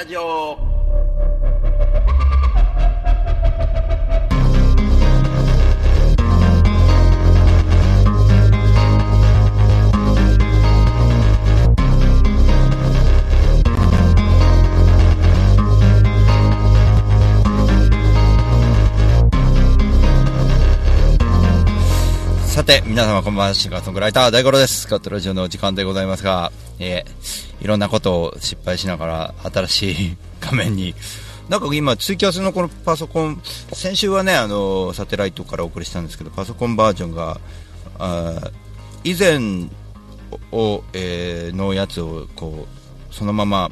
ラジオさて、皆様こんばんは、シンガーソングライター、大五郎です。スカットラジオの時間でございますが、えー、いろんなことを失敗しながら、新しい画面に、なんか今、ツイキャスのこのパソコン、先週はね、あの、サテライトからお送りしたんですけど、パソコンバージョンが、あ以前を、えーのやつを、こう、そのまま、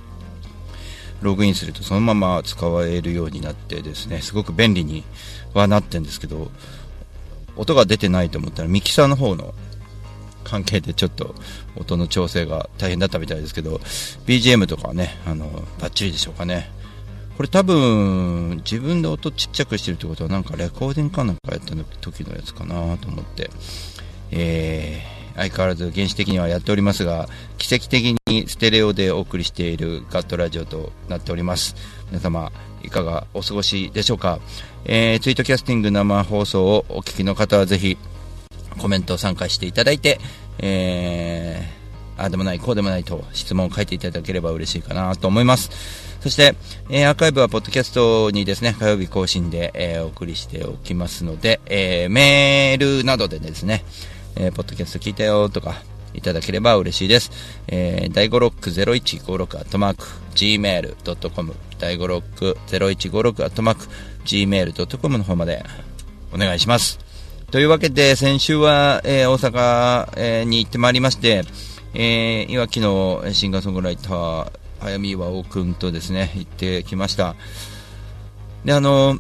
ログインするとそのまま使えるようになってですね、すごく便利にはなってるんですけど、音が出てないと思ったらミキサーの方の関係でちょっと音の調整が大変だったみたいですけど BGM とかはねあのバッチリでしょうかね。これ多分自分で音ちっちゃくしてるってことはなんかレコーディングかなんかやった時のやつかなと思って。えー相変わらず原始的にはやっておりますが奇跡的にステレオでお送りしているガットラジオとなっております。皆様いかがお過ごしでしょうか、えーツイートキャスティング生放送をお聞きの方はぜひコメント参加していただいて、えー、あでもない、こうでもないと質問を書いていただければ嬉しいかなと思います。そして、えーアーカイブはポッドキャストにですね、火曜日更新で、えーお送りしておきますので、えーメールなどでですね、えーポッドキャスト聞いたよとか、いただければ嬉しいです。えー、第5ロック0156アットマーク gmail.com 第5ロック0156アットマーク gmail.com の方までお願いします。というわけで、先週は、えー大阪、えーに行ってまいりまして、えー、いわきのシンガーソングライター、早見和夫君とですね、行ってきました。で、あの、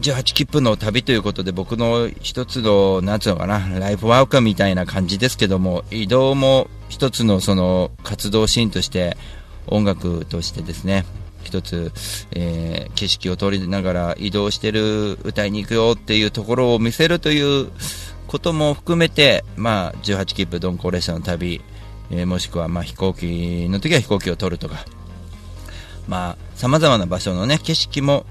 18切符の旅ということで、僕の一つの、なんつうのかな、ライフワークみたいな感じですけども、移動も一つのその活動シーンとして、音楽としてですね、一つ、えー景色を通りながら移動してる、歌いに行くよっていうところを見せるということも含めて、まあ、18切符鈍行列車の旅、えーもしくはまあ飛行機の時は飛行機を撮るとか、まあ、様々な場所のね、景色も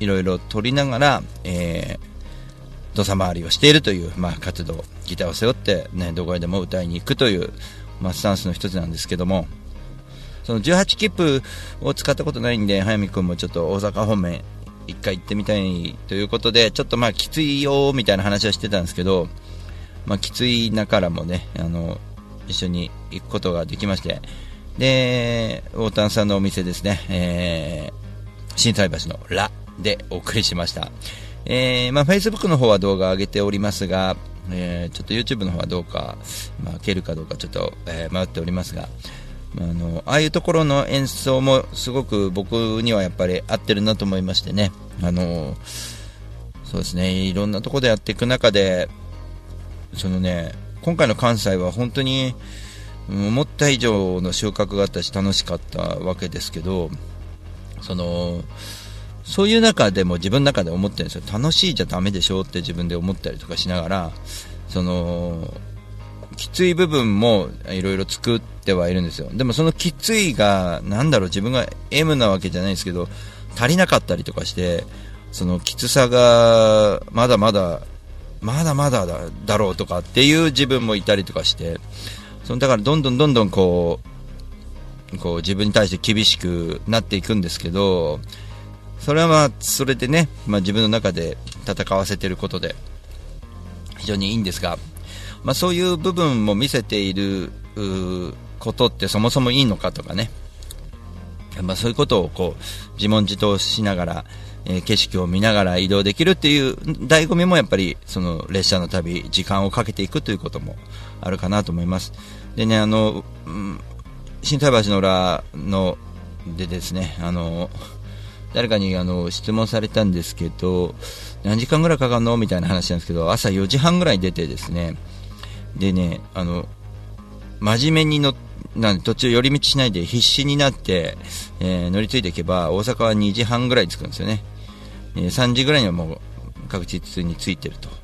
いろいろ撮りながら、えー、土佐回りをしているという、まあ、活動、ギターを背負って、ね、どこへでも歌いに行くという、まあ、スタンスの一つなんですけども、その18切符を使ったことないんで、早見君もちょっと大阪方面一回行ってみたいということで、ちょっとまあきついよみたいな話はしてたんですけど、まあきついながらもね、あの、一緒に行くことができまして、で、大谷さんのお店ですね、えー、心斎橋のラでお送りしました。えー、まあ Facebook の方は動画上げておりますが、えー、ちょっと YouTube の方はどうか、まあ、消えるかどうかちょっと、えー迷っておりますが、あの、ああいうところの演奏もすごく僕にはやっぱり合ってるなと思いましてね、あの、そうですね、いろんなところでやっていく中で、そのね、今回の関西は本当に、思った以上の収穫があったし楽しかったわけですけど、その、そういう中でも自分の中で思ってるんですよ。楽しいじゃダメでしょって自分で思ったりとかしながら、その、きつい部分もいろいろ作ってはいるんですよ。でもそのきついが、なんだろう、自分が M なわけじゃないですけど、足りなかったりとかして、そのきつさが、まだまだ、まだまだだだろうとかっていう自分もいたりとかして、そのだからどんどんどんどんこう、こう自分に対して厳しくなっていくんですけど、それはまあ、それでね、まあ自分の中で戦わせてることで、非常にいいんですが、まあそういう部分も見せていることってそもそもいいのかとかね、まあそういうことをこう、自問自答しながら、えー景色を見ながら移動できるっていう醍醐味もやっぱりその列車の旅、時間をかけていくということもあるかなと思います。でね、あの、うん新海橋の裏の、でですね、あの、誰かにあの質問されたんですけど、何時間ぐらいかかるの？みたいな話なんですけど、朝4時半ぐらいに出てですね、でね、あの、真面目にのなん途中寄り道しないで必死になって、えー乗り継いでいけば、大阪は2時半ぐらい着くんですよね。えー3時ぐらいにはもう確実に着いてると。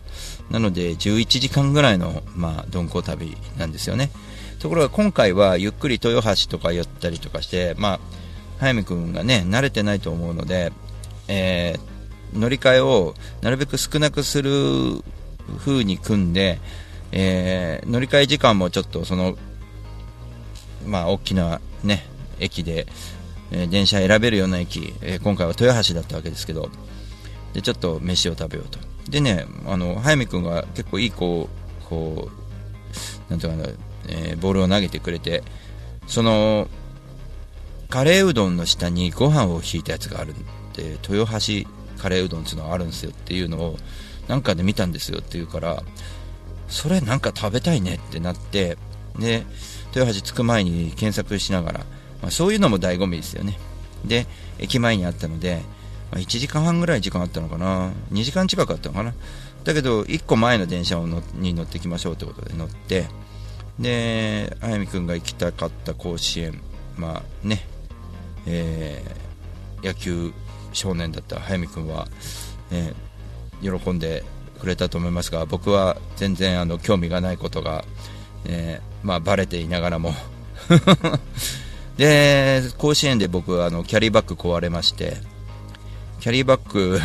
なので11時間ぐらいの、まあ、鈍行旅なんですよねところが今回はゆっくり豊橋とか寄ったりとかして、まあ、早見君がね慣れてないと思うので、えー、乗り換えをなるべく少なくする風に組んで、えー、乗り換え時間もちょっとその、まあ、大きな、ね、駅で、えー、電車選べるような駅、えー、今回は豊橋だったわけですけどでちょっと飯を食べようと。でねあの早見君が結構いい子こうなんていうかな、え、ボールを投げてくれてそのカレーうどんの下にご飯を引いたやつがあるんで豊橋カレーうどんっていうのがあるんですよっていうのをなんかで見たんですよって言うからそれなんか食べたいねってなってで豊橋着く前に検索しながら、まあ、そういうのも醍醐味ですよね。で駅前にあったので、まあ、1時間半ぐらい時間あったのかな。2時間近くあったのかな。だけど1個前の電車をのに乗ってきましょうということで乗ってであやみくんが行きたかった甲子園まあねえー、野球少年だった早見君は、えー、喜んでくれたと思いますが僕は全然あの興味がないことが、えー、まあ、バレていながらも。で甲子園で僕はあのキャリーバッグ壊れましてキャリーバッグ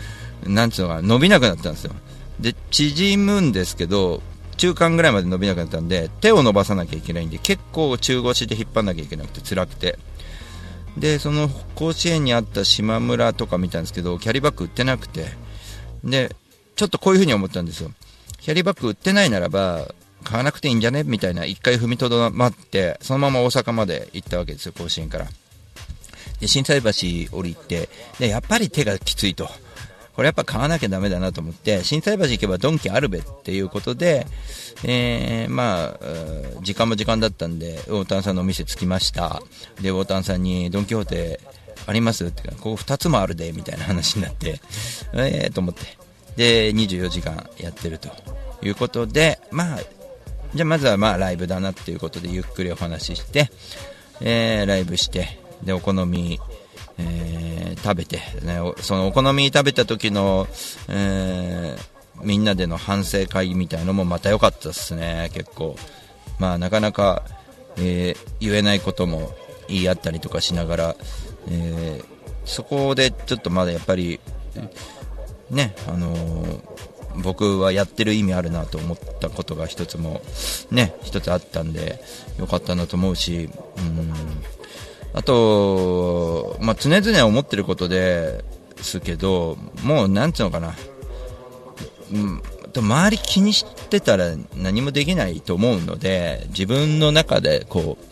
なんつうのか伸びなくなったんですよ。で縮むんですけど中間ぐらいまで伸びなくなったんで手を伸ばさなきゃいけないんで結構中腰で引っ張らなきゃいけなくて辛くて。でその甲子園にあった島村とか見たんですけどキャリーバッグ売ってなくて。でちょっとこういうふうに思ったんですよ。キャリーバッグ売ってないならば買わなくていいんじゃね？みたいな一回踏みとどまってそのまま大阪まで行ったわけですよ甲子園から。で心斎橋降りてでやっぱり手がきついと。これやっぱ買わなきゃだめだなと思って、心斎橋行けばドンキあるべっていうことで、えー、まあ、時間も時間だったんで、ウォータンさんのお店着きました。で、ウォータンさんにドンキホーテあります？ってここ2つもあるで、みたいな話になって、えーと思って。で、24時間やってるということで、まあ、じゃあまずはまあライブだなっていうことでゆっくりお話しして、えー、ライブして、で、お好み、えー、食べて、ね、そのお好み食べた時の、えー、みんなでの反省会みたいのもまた良かったですね、結構。まあ、なかなか、えー、言えないことも言い合ったりとかしながら、えそこでちょっとまだやっぱり、ね、あの僕はやってる意味あるなと思ったことが一つも、ね、一つあったんで、よかったなと思うし、うん。あと、まあ、常々思ってることですけど、もうなんていうのかな、うん、周り気にしてたら何もできないと思うので、自分の中でこう、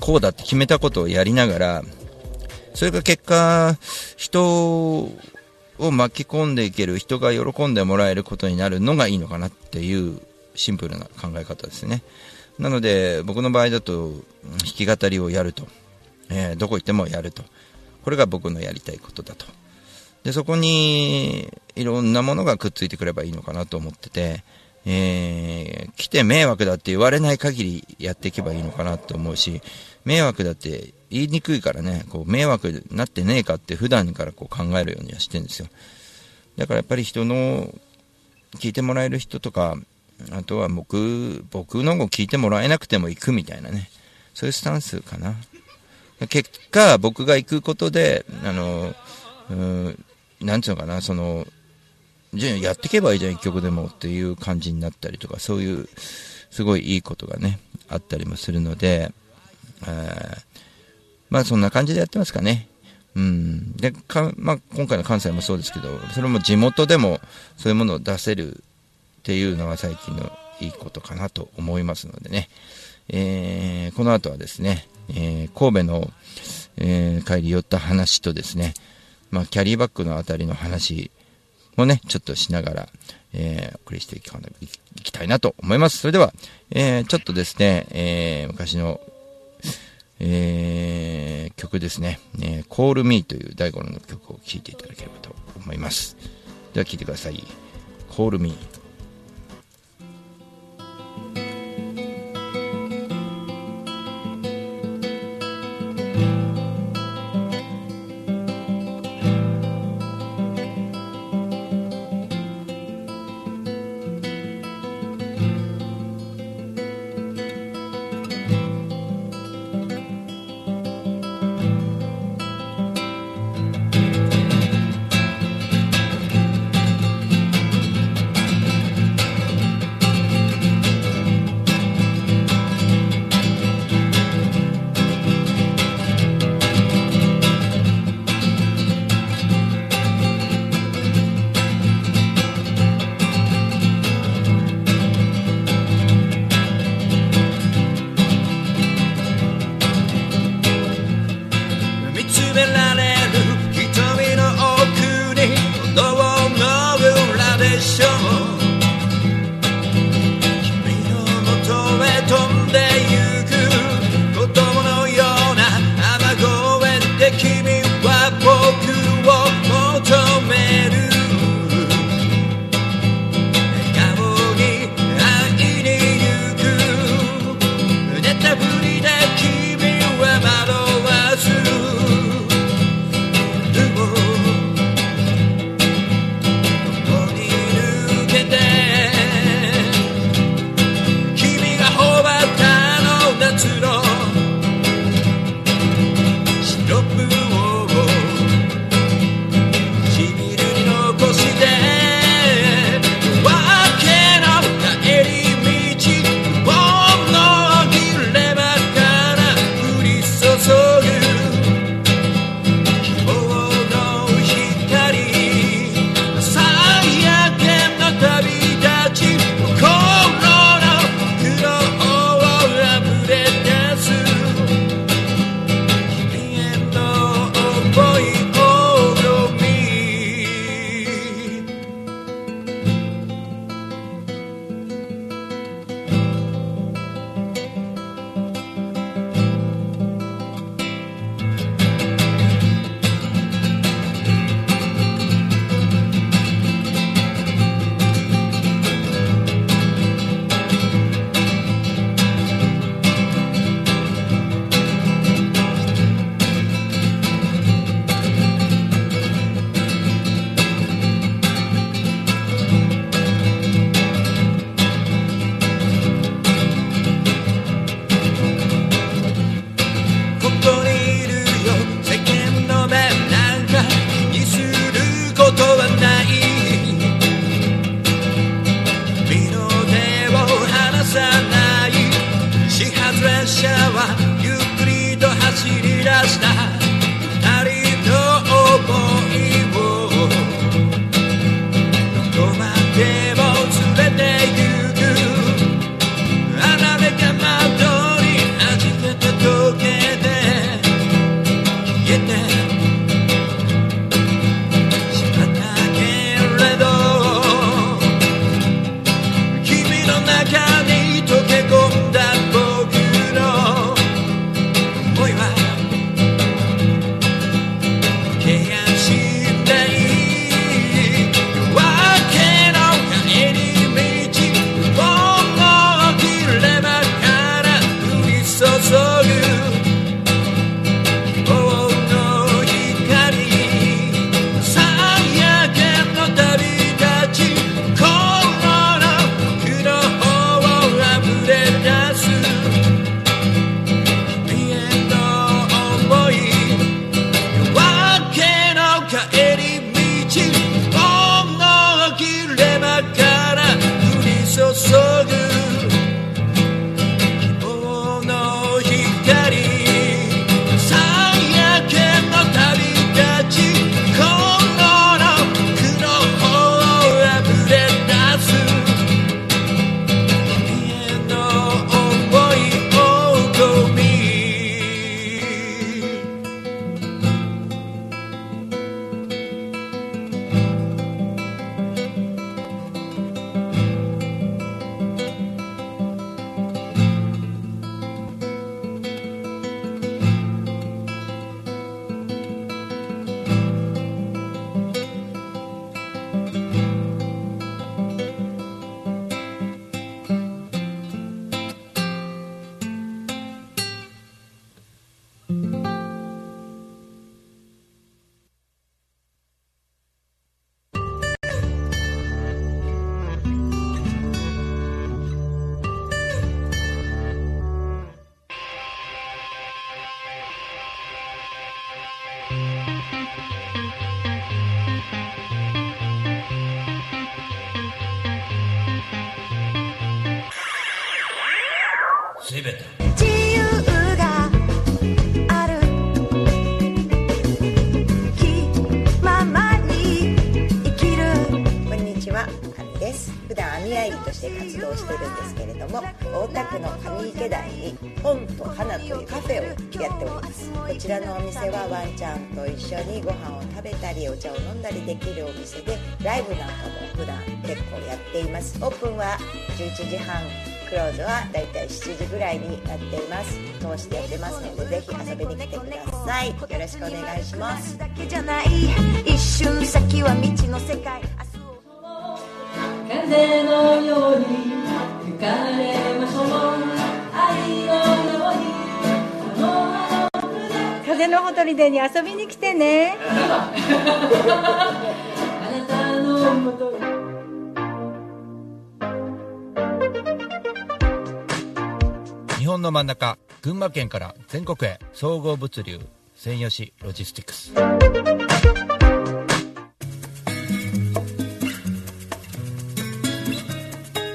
こうだって決めたことをやりながら、それが結果、人を巻き込んでいける、人が喜んでもらえることになるのがいいのかなっていうシンプルな考え方ですね。なので、僕の場合だと、弾き語りをやると。えー、どこ行ってもやると。これが僕のやりたいことだと。で、そこに、いろんなものがくっついてくればいいのかなと思ってて、えー、来て迷惑だって言われない限りやっていけばいいのかなと思うし、迷惑だって言いにくいからね、こう迷惑になってねえかって普段からこう考えるようにはしてるんですよ。だからやっぱり人の、聞いてもらえる人とか、あとは僕、僕のを聞いてもらえなくても行くみたいなね。そういうスタンスかな。結果、僕が行くことで、あの、うん、なんていうのかな、その、じゃあやっていけばいいじゃん、一曲でもっていう感じになったりとか、そういう、すごいいいことがね、あったりもするので、えー、まあそんな感じでやってますかね。うん。で、か、まあ今回の関西もそうですけど、それも地元でもそういうものを出せるっていうのが最近のいいことかなと思いますのでね、えー、この後はですね、えー、神戸の、えー、帰り寄った話とですね、まあ、キャリーバッグのあたりの話もね、ちょっとしながら、えー、お送りしていきたいなと思います。それでは、えー、ちょっとですね、えー、昔の、えー、曲ですね、えー、Call Me という大五郎の曲を聴いていただければと思います。では聴いてください。Call Me。自由がある気ままに生きるこんにちは、あみです。普段網あいりとして活動してるんですけれども、大田区の上池台に本と花というカフェをやっております。こちらのお店はワンちゃんと一緒にご飯を食べたりお茶を飲んだりできるお店で、ライブなんかも普段結構やっています。オープンは11時半。クローズはだいたい7時ぐらいになっています。通してやってますのでぜひ遊びに来てください。よろしくお願いします。一瞬先は未知の世界風のように吹かれましょう愛のように風のほとりでに遊びに来てね。あなたのもとに本の真ん中群馬県から全国へ総合物流専用紙ロジスティクス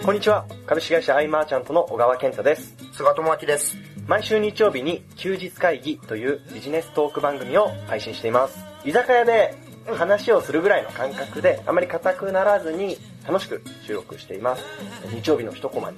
こんにちは。株式会社アイマーチャントの小川健太です。菅智明です。毎週日曜日に休日会議というビジネストーク番組を配信しています。居酒屋で話をするぐらいの感覚で、あまり硬くならずに楽しく収録しています。日曜日の一コマに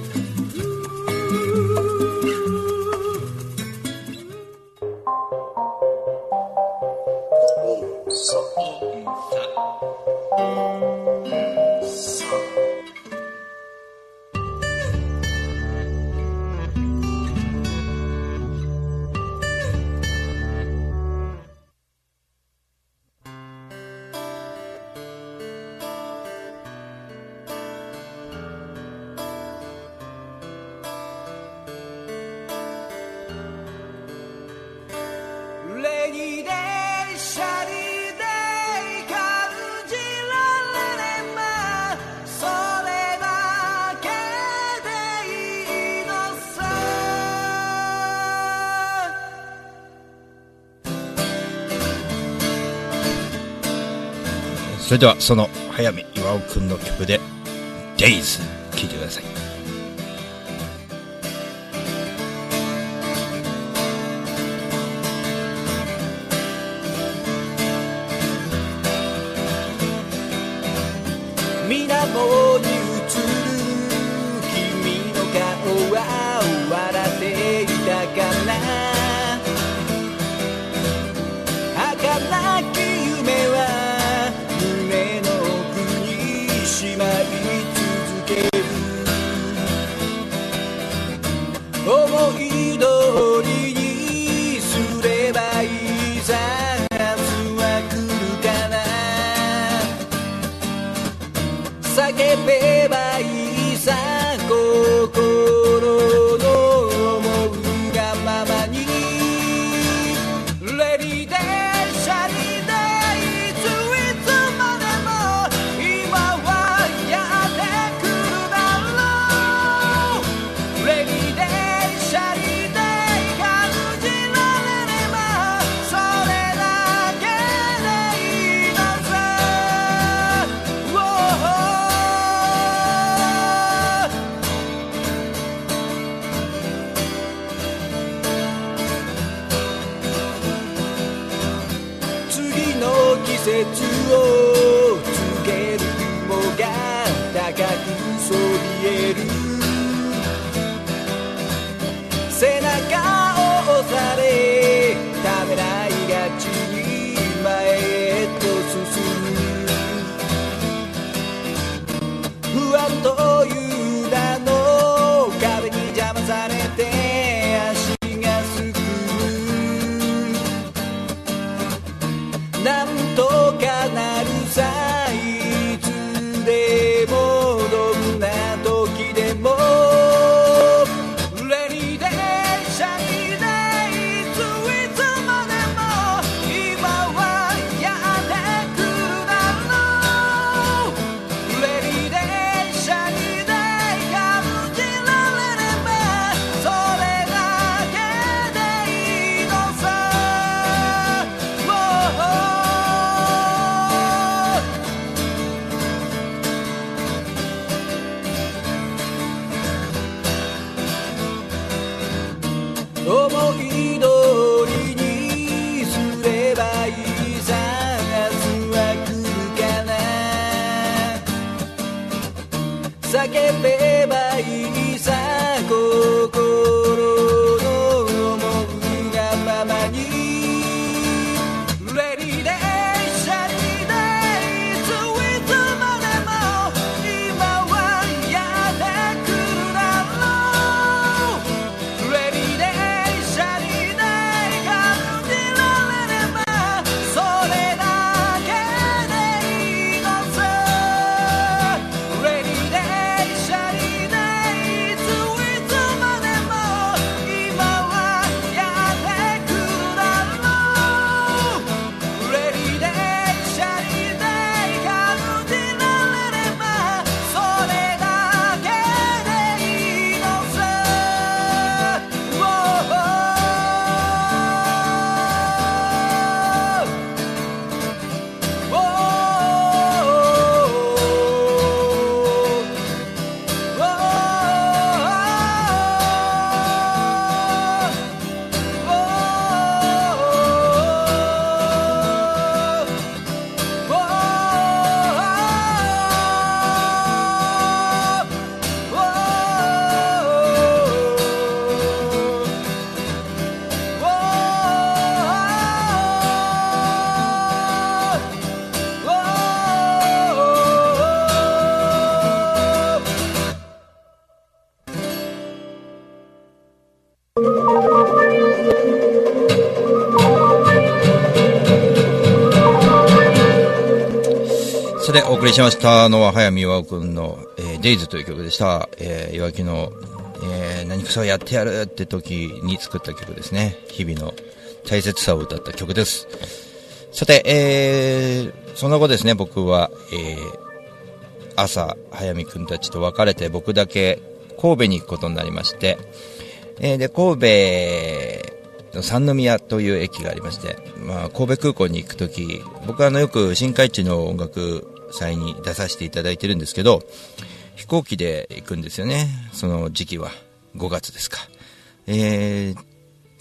それではその早見岩尾くんの曲で「Days」聴いてください。sa que beba. それでお送りしましたのは早見岩尾くんの、えー、デイズという曲でした。えー、岩木の、えー、何かそうやってやるって時に作った曲ですね。日々の大切さを歌った曲です。さて、えー、その後ですね、僕は、えー、朝、早見くんたちと別れて僕だけ神戸に行くことになりまして、えー、で、神戸、三宮という駅がありまして、まあ、神戸空港に行くとき、僕はあのよく新海地の音楽祭に出させていただいてるんですけど、飛行機で行くんですよね、その時期は。5月ですか。え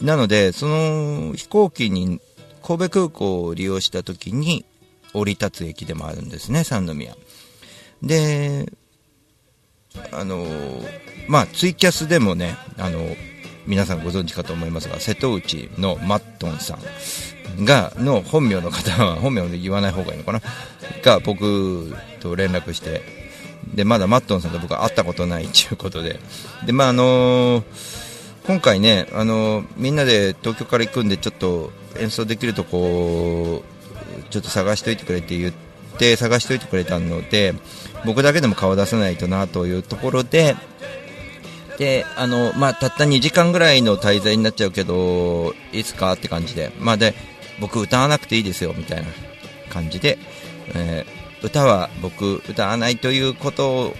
ー、なので、その飛行機に、神戸空港を利用したときに降り立つ駅でもあるんですね、三宮。で、あの、まあ、ツイキャスでもね、あの、皆さんご存知かと思いますが、瀬戸内のマットンさんが、の本名の方は、本名で言わない方がいいのかな？が、僕と連絡して、で、まだマットンさんと僕は会ったことないということで、で、まあ、あの今回ね、あのみんなで東京から行くんで、ちょっと演奏できるとこ、ちょっと探しておいてくれって言って、探しておいてくれたので、僕だけでも顔出さないとなというところで、で、あの、まあ、たった2時間ぐらいの滞在になっちゃうけど、いつかって感じで、まあ、で、僕歌わなくていいですよ、みたいな感じで、えー歌は僕歌わないということ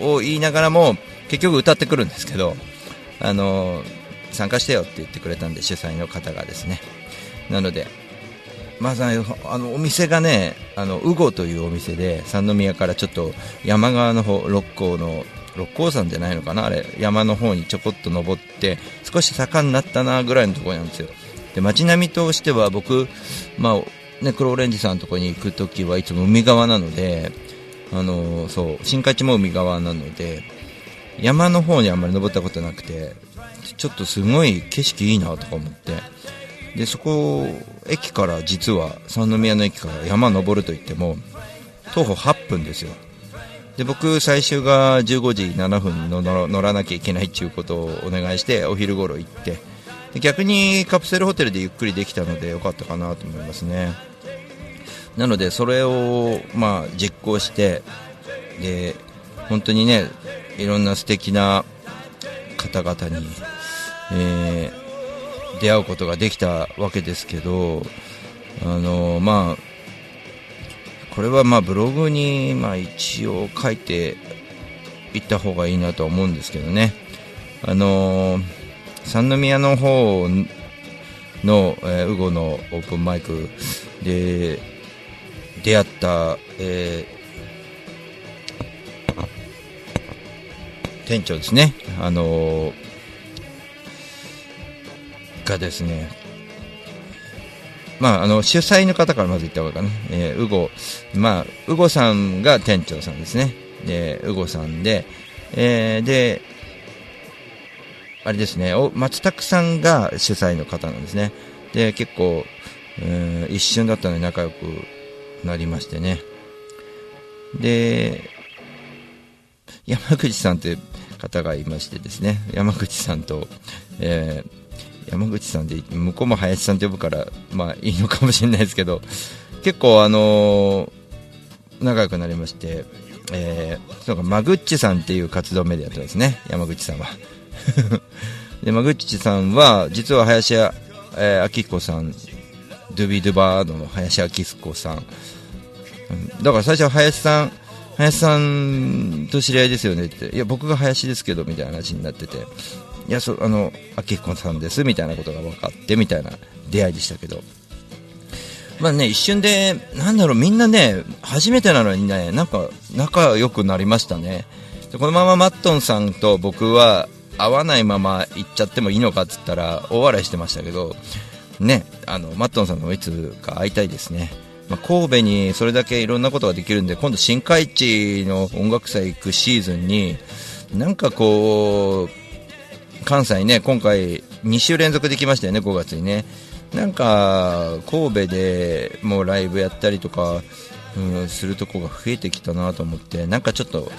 を言いながらも、結局歌ってくるんですけど、あの、参加してよって言ってくれたんで、主催の方がですね。なので、まずあの、お店がね、あの、ウゴというお店で、三宮からちょっと山側の方、六甲の、六甲山じゃないのかな？あれ、山の方にちょこっと登って、少し坂になったなぐらいのところなんですよ。で、街並みとしては僕、まあ、ね、黒オレンジさんのとこに行くときはいつも海側なので、あのそう新海地も海側なので山の方にあんまり登ったことなくてちょっとすごい景色いいなとか思って。でそこ駅から実は三宮の駅から山登るといっても徒歩8分ですよ。で僕最終が15時7分に乗らなきゃいけないっていうことをお願いしてお昼頃行って逆にカプセルホテルでゆっくりできたのでよかったかなと思いますね。なのでそれをまあ実行してで本当にねいろんな素敵な方々に、えー出会うことができたわけですけどあのまあこれはまあブログにまあ一応書いていった方がいいなと思うんですけどね。あの三宮の方の、えー、ウゴのオープンマイクで出会った、えー店長ですね、あのーがですね、まあ、あの主催の方からまず言った方がいいかな、えー、ウゴ、まあ、ウゴさんが店長さんですね、でウゴさんで、えーで、あれですね、お松拓さんが主催の方なんですね、で結構、えー一瞬だったので仲良くなりましてね、で、山口さんという方がいましてですね、山口さんと、えー山口さんで向こうも林さんと呼ぶから、まあいいのかもしれないですけど、結構あのー仲良くなりまして、えー、そうか、マグッチさんっていう活動メディアやってますね、山口さんは。で、マグッチさんは、実は林家、えー、明彦さん、ドゥビドゥバードの林明彦さん、うんだから最初は林さん、林さんと知り合いですよねって、いや、僕が林ですけど、みたいな話になってて、いや、そあの、明彦さんです、みたいなことが分かって、みたいな出会いでしたけど、まあね、一瞬で、なんだろう、みんなね、初めてなのにね、なんか、仲良くなりましたね。でこのままマットンさんと僕は、会わないまま行っちゃってもいいのかっつったら、大笑いしてましたけど、ね、あの、マットンさんともいつか会いたいですね。まあ、神戸にそれだけいろんなことができるんで、今度新海地の音楽祭行くシーズンに、なんかこう、関西ね、今回2週連続できましたよね、5月にね。なんか、神戸でもうライブやったりとか、うん、するとこが増えてきたなと思って、なんかちょっと、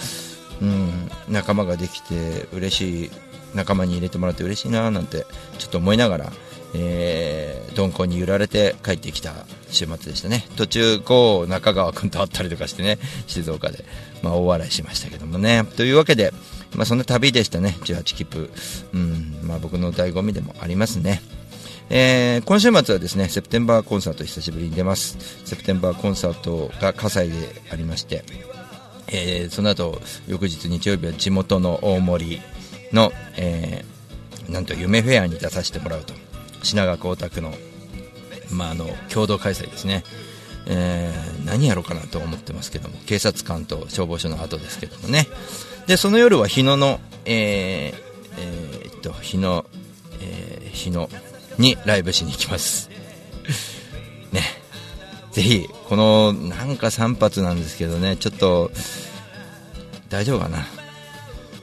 うん、仲間ができて嬉しい、仲間に入れてもらって嬉しいななんて、ちょっと思いながら、えー、鈍行に揺られて帰ってきた週末でしたね。途中、こう、中川君と会ったりとかしてね、静岡で、まあ、大笑いしましたけどもね。というわけで、まあ、そんな旅でしたね、18切符。うん、まあ、僕の醍醐味でもありますね。えー今週末はですね、セプテンバーコンサート久しぶりに出ます。セプテンバーコンサートが葛西でありまして、えーその後、翌日日曜日は地元の大森の、えーなんと夢フェアに出させてもらうと。品川区大田区の、まあ、あの、共同開催ですね。えー何やろうかなと思ってますけども、警察官と消防署の後ですけどもね。で、その夜は日野の、えーえーっと、日野、えー日野にライブしに行きます。ね。ぜひ、この、なんか3発なんですけどね、ちょっと、大丈夫かな。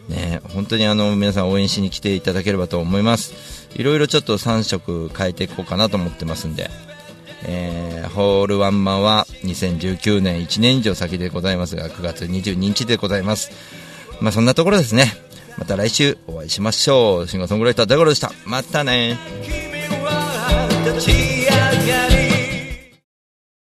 ね、本当にあの、皆さん応援しに来ていただければと思います。いろいろちょっと3色変えていこうかなと思ってますんで。えーホールワンマンは2019年1年以上先でございますが、9月22日でございます。まあそんなところですね。また来週お会いしましょう。シンガーソングライター大五郎でした。またね。君は